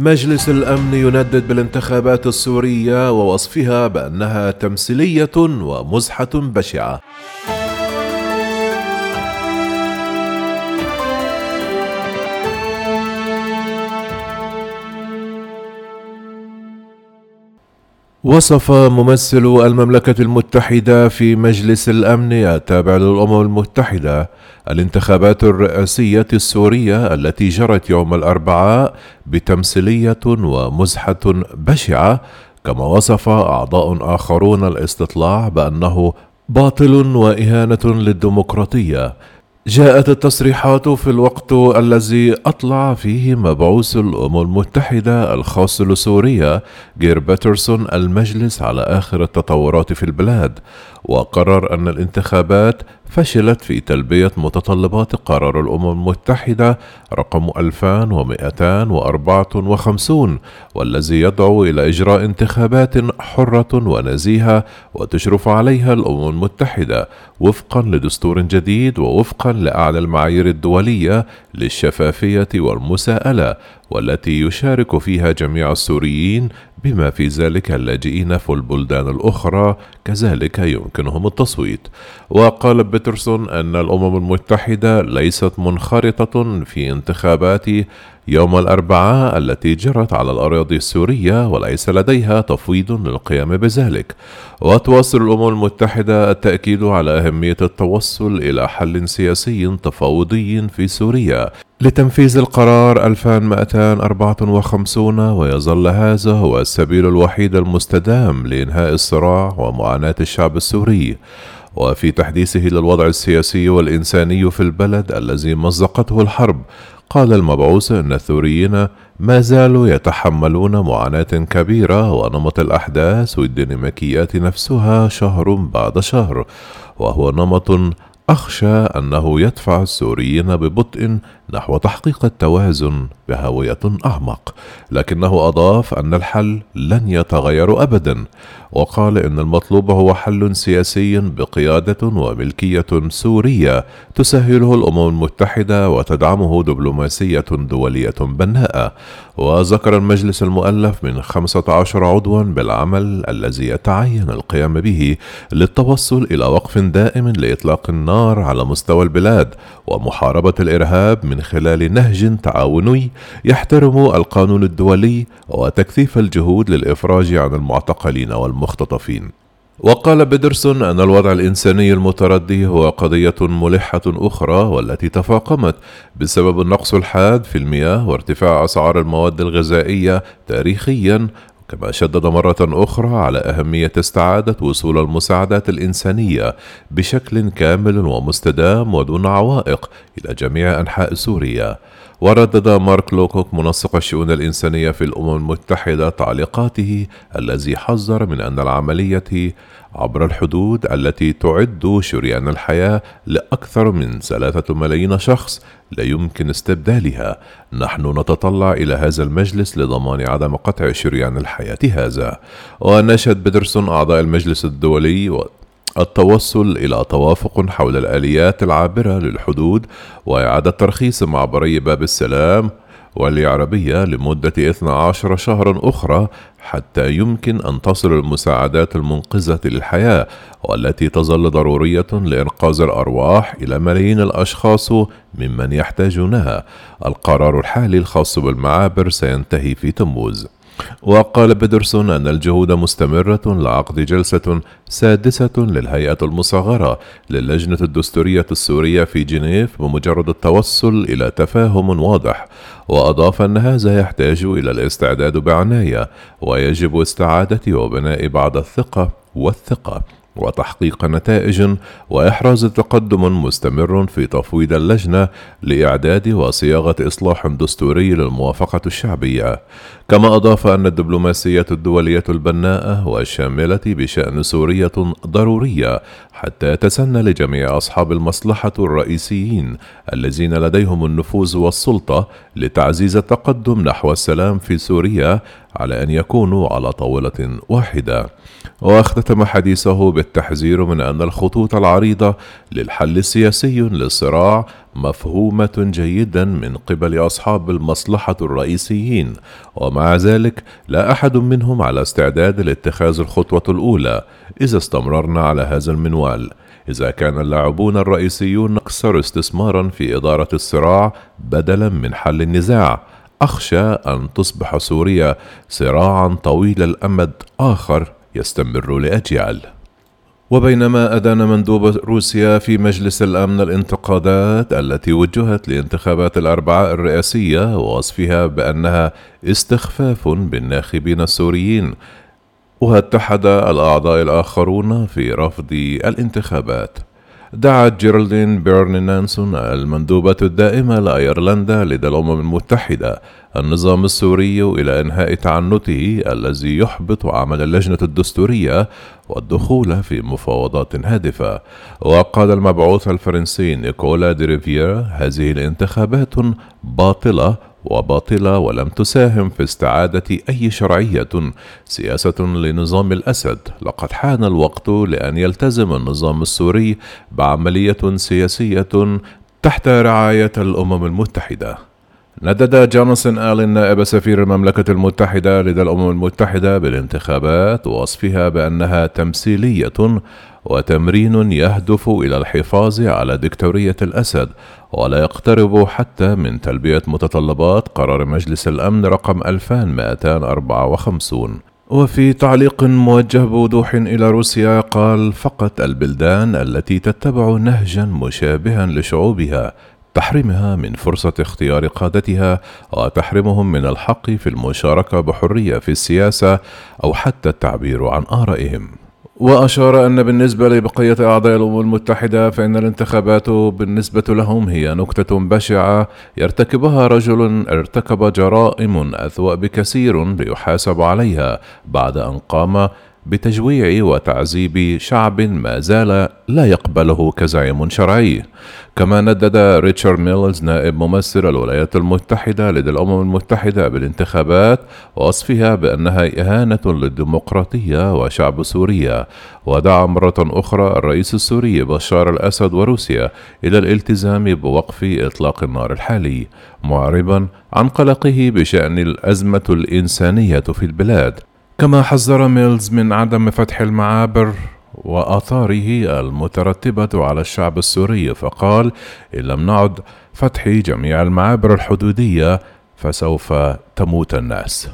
مجلس الأمن يندد بالانتخابات السورية ووصفها بأنها تمثيلية ومزحة بشعة. وصف ممثل المملكة المتحدة في مجلس الأمن التابع للأمم المتحدة الانتخابات الرئاسية السورية التي جرت يوم الأربعاء بتمثيلية ومزحة بشعة كما وصف أعضاء آخرون الاستطلاع بأنه باطل وإهانة للديمقراطية جاءت التصريحات في الوقت الذي أطلع فيه مبعوث الأمم المتحدة الخاص لسوريا جير بيترسون المجلس على آخر التطورات في البلاد. وقرر أن الانتخابات فشلت في تلبية متطلبات قرار الأمم المتحدة رقم 2254 والذي يدعو إلى إجراء انتخابات حرة ونزيهة وتشرف عليها الأمم المتحدة وفقا لدستور جديد ووفقا لأعلى المعايير الدولية للشفافية والمساءلة والتي يشارك فيها جميع السوريين بما في ذلك اللاجئين في البلدان الأخرى كذلك يمكنهم التصويت. وقال بيترسون أن الأمم المتحدة ليست منخرطة في انتخابات يوم الأربعاء التي جرت على الأراضي السورية وليس لديها تفويض للقيام بذلك. وتواصل الأمم المتحدة التأكيد على أهمية التوصل إلى حل سياسي تفاوضي في سوريا. لتنفيذ القرار 2254 ويظل هذا هو السبيل الوحيد المستدام لإنهاء الصراع ومعاناة الشعب السوري. وفي تحديثه للوضع السياسي والإنساني في البلد الذي مزقته الحرب قال المبعوث أن الثوريين ما زالوا يتحملون معاناة كبيرة ونمط الأحداث والديناميكيات نفسها شهر بعد شهر وهو نمط أخشى أنه يدفع السوريين ببطء نحو تحقيق التوازن بهوية أعمق، لكنه أضاف أن الحل لن يتغير أبدا، وقال إن المطلوب هو حل سياسي بقيادة وملكية سورية تسهله الأمم المتحدة وتدعمه دبلوماسية دولية بناءة، وذكر المجلس المؤلف من 15 عضوا بالعمل الذي يتعين القيام به للتوصل إلى وقف دائم لإطلاق النار على مستوى البلاد ومحاربة الإرهاب من خلال نهج تعاوني يحترم القانون الدولي وتكثيف الجهود للإفراج عن المعتقلين والمختطفين. وقال بيدرسون أن الوضع الإنساني المتردي هو قضية ملحة أخرى والتي تفاقمت بسبب النقص الحاد في المياه وارتفاع أسعار المواد الغذائية تاريخيا كما شدد مرة أخرى على أهمية استعادة وصول المساعدات الإنسانية بشكل كامل ومستدام ودون عوائق إلى جميع أنحاء سوريا. وردد مارك لوكوك منسق الشؤون الإنسانية في الأمم المتحدة تعليقاته الذي حذر من أن العملية عبر الحدود التي تعد شريان الحياة لأكثر من ثلاثة ملايين شخص لا يمكن استبدالها. نحن نتطلع إلى هذا المجلس لضمان عدم قطع شريان الحياة هذا. ونشد بيدرسون أعضاء المجلس الدولي التوصل إلى توافق حول الآليات العابرة للحدود وإعادة ترخيص معبري باب السلام والعربية لمدة 12 شهرا أخرى حتى يمكن أن تصل المساعدات المنقذة للحياة والتي تظل ضرورية لإنقاذ الأرواح إلى ملايين الأشخاص ممن يحتاجونها. القرار الحالي الخاص بالمعابر سينتهي في تموز. وقال بيدرسون أن الجهود مستمرة لعقد جلسة سادسة للهيئة المصغرة للجنة الدستورية السورية في جنيف بمجرد التوصل إلى تفاهم واضح. وأضاف أن هذا يحتاج إلى الاستعداد بعناية ويجب استعادة وبناء بعض الثقة والثقة. وتحقيق نتائج وإحراز تقدم مستمر في تفويض اللجنة لإعداد وصياغة إصلاح دستوري للموافقة الشعبية. كما أضاف أن الدبلوماسية الدولية البناءة والشاملة بشأن سورية ضرورية حتى يتسنى لجميع أصحاب المصلحة الرئيسيين الذين لديهم النفوذ والسلطة لتعزيز التقدم نحو السلام في سوريا على أن يكونوا على طاولة واحدة. وأختتم حديثه بالتحذير من أن الخطوط العريضة للحل السياسي للصراع مفهومة جيدا من قبل أصحاب المصلحة الرئيسيين ومع ذلك لا أحد منهم على استعداد لاتخاذ الخطوة الأولى إذا استمررنا على هذا المنوال. إذا كان اللاعبون الرئيسيون أكثر استثمارا في إدارة الصراع بدلا من حل النزاع أخشى أن تصبح سوريا صراعا طويل الأمد آخر يستمر لأجيال. وبينما أدان مندوب روسيا في مجلس الأمن الانتقادات التي وجهت لانتخابات الأربعاء الرئاسية ووصفها بأنها استخفاف بالناخبين السوريين واتحد الأعضاء الآخرون في رفض الانتخابات. دعت جيرالدين بيرن نانسون المندوبة الدائمة لأيرلندا لدى الأمم المتحدة. النظام السوري إلى إنهاء تعنته الذي يحبط عمل اللجنة الدستورية والدخول في مفاوضات هادفة. وقال المبعوث الفرنسي نيكولا ديريفير هذه الانتخابات باطلة وباطلة ولم تساهم في استعادة أي شرعية سياسة لنظام الأسد. لقد حان الوقت لأن يلتزم النظام السوري بعملية سياسية تحت رعاية الأمم المتحدة. ندد جونسون آلين نائب سفير المملكة المتحدة لدى الأمم المتحدة بالانتخابات وصفها بأنها تمثيلية وتمرين يهدف إلى الحفاظ على دكتورية الأسد ولا يقترب حتى من تلبية متطلبات قرار مجلس الأمن رقم 2254 وفي تعليق موجه بوضوح إلى روسيا قال فقط البلدان التي تتبع نهجا مشابها لشعوبها تحريمها من فرصة اختيار قادتها وتحرمهم من الحق في المشاركة بحرية في السياسة أو حتى التعبير عن آرائهم. وأشار أن بالنسبة لبقية أعضاء الأمم المتحدة فإن الانتخابات بالنسبة لهم هي نكتة بشعة يرتكبها رجل ارتكب جرائم أسوأ بكثير ليحاسب عليها بعد أن قام بتجويع وتعذيب شعب ما زال لا يقبله كزعيم شرعي. كما ندد ريتشارد ميلز نائب ممثل الولايات المتحدة لدى الأمم المتحدة بالانتخابات ووصفها بأنها إهانة للديمقراطية وشعب سوريا. ودعا مرة أخرى الرئيس السوري بشار الأسد وروسيا إلى الالتزام بوقف إطلاق النار الحالي معربا عن قلقه بشأن الأزمة الإنسانية في البلاد. كما حذر ميلز من عدم فتح المعابر وآثاره المترتبة على الشعب السوري فقال إن لم نعد فتح جميع المعابر الحدودية فسوف تموت الناس.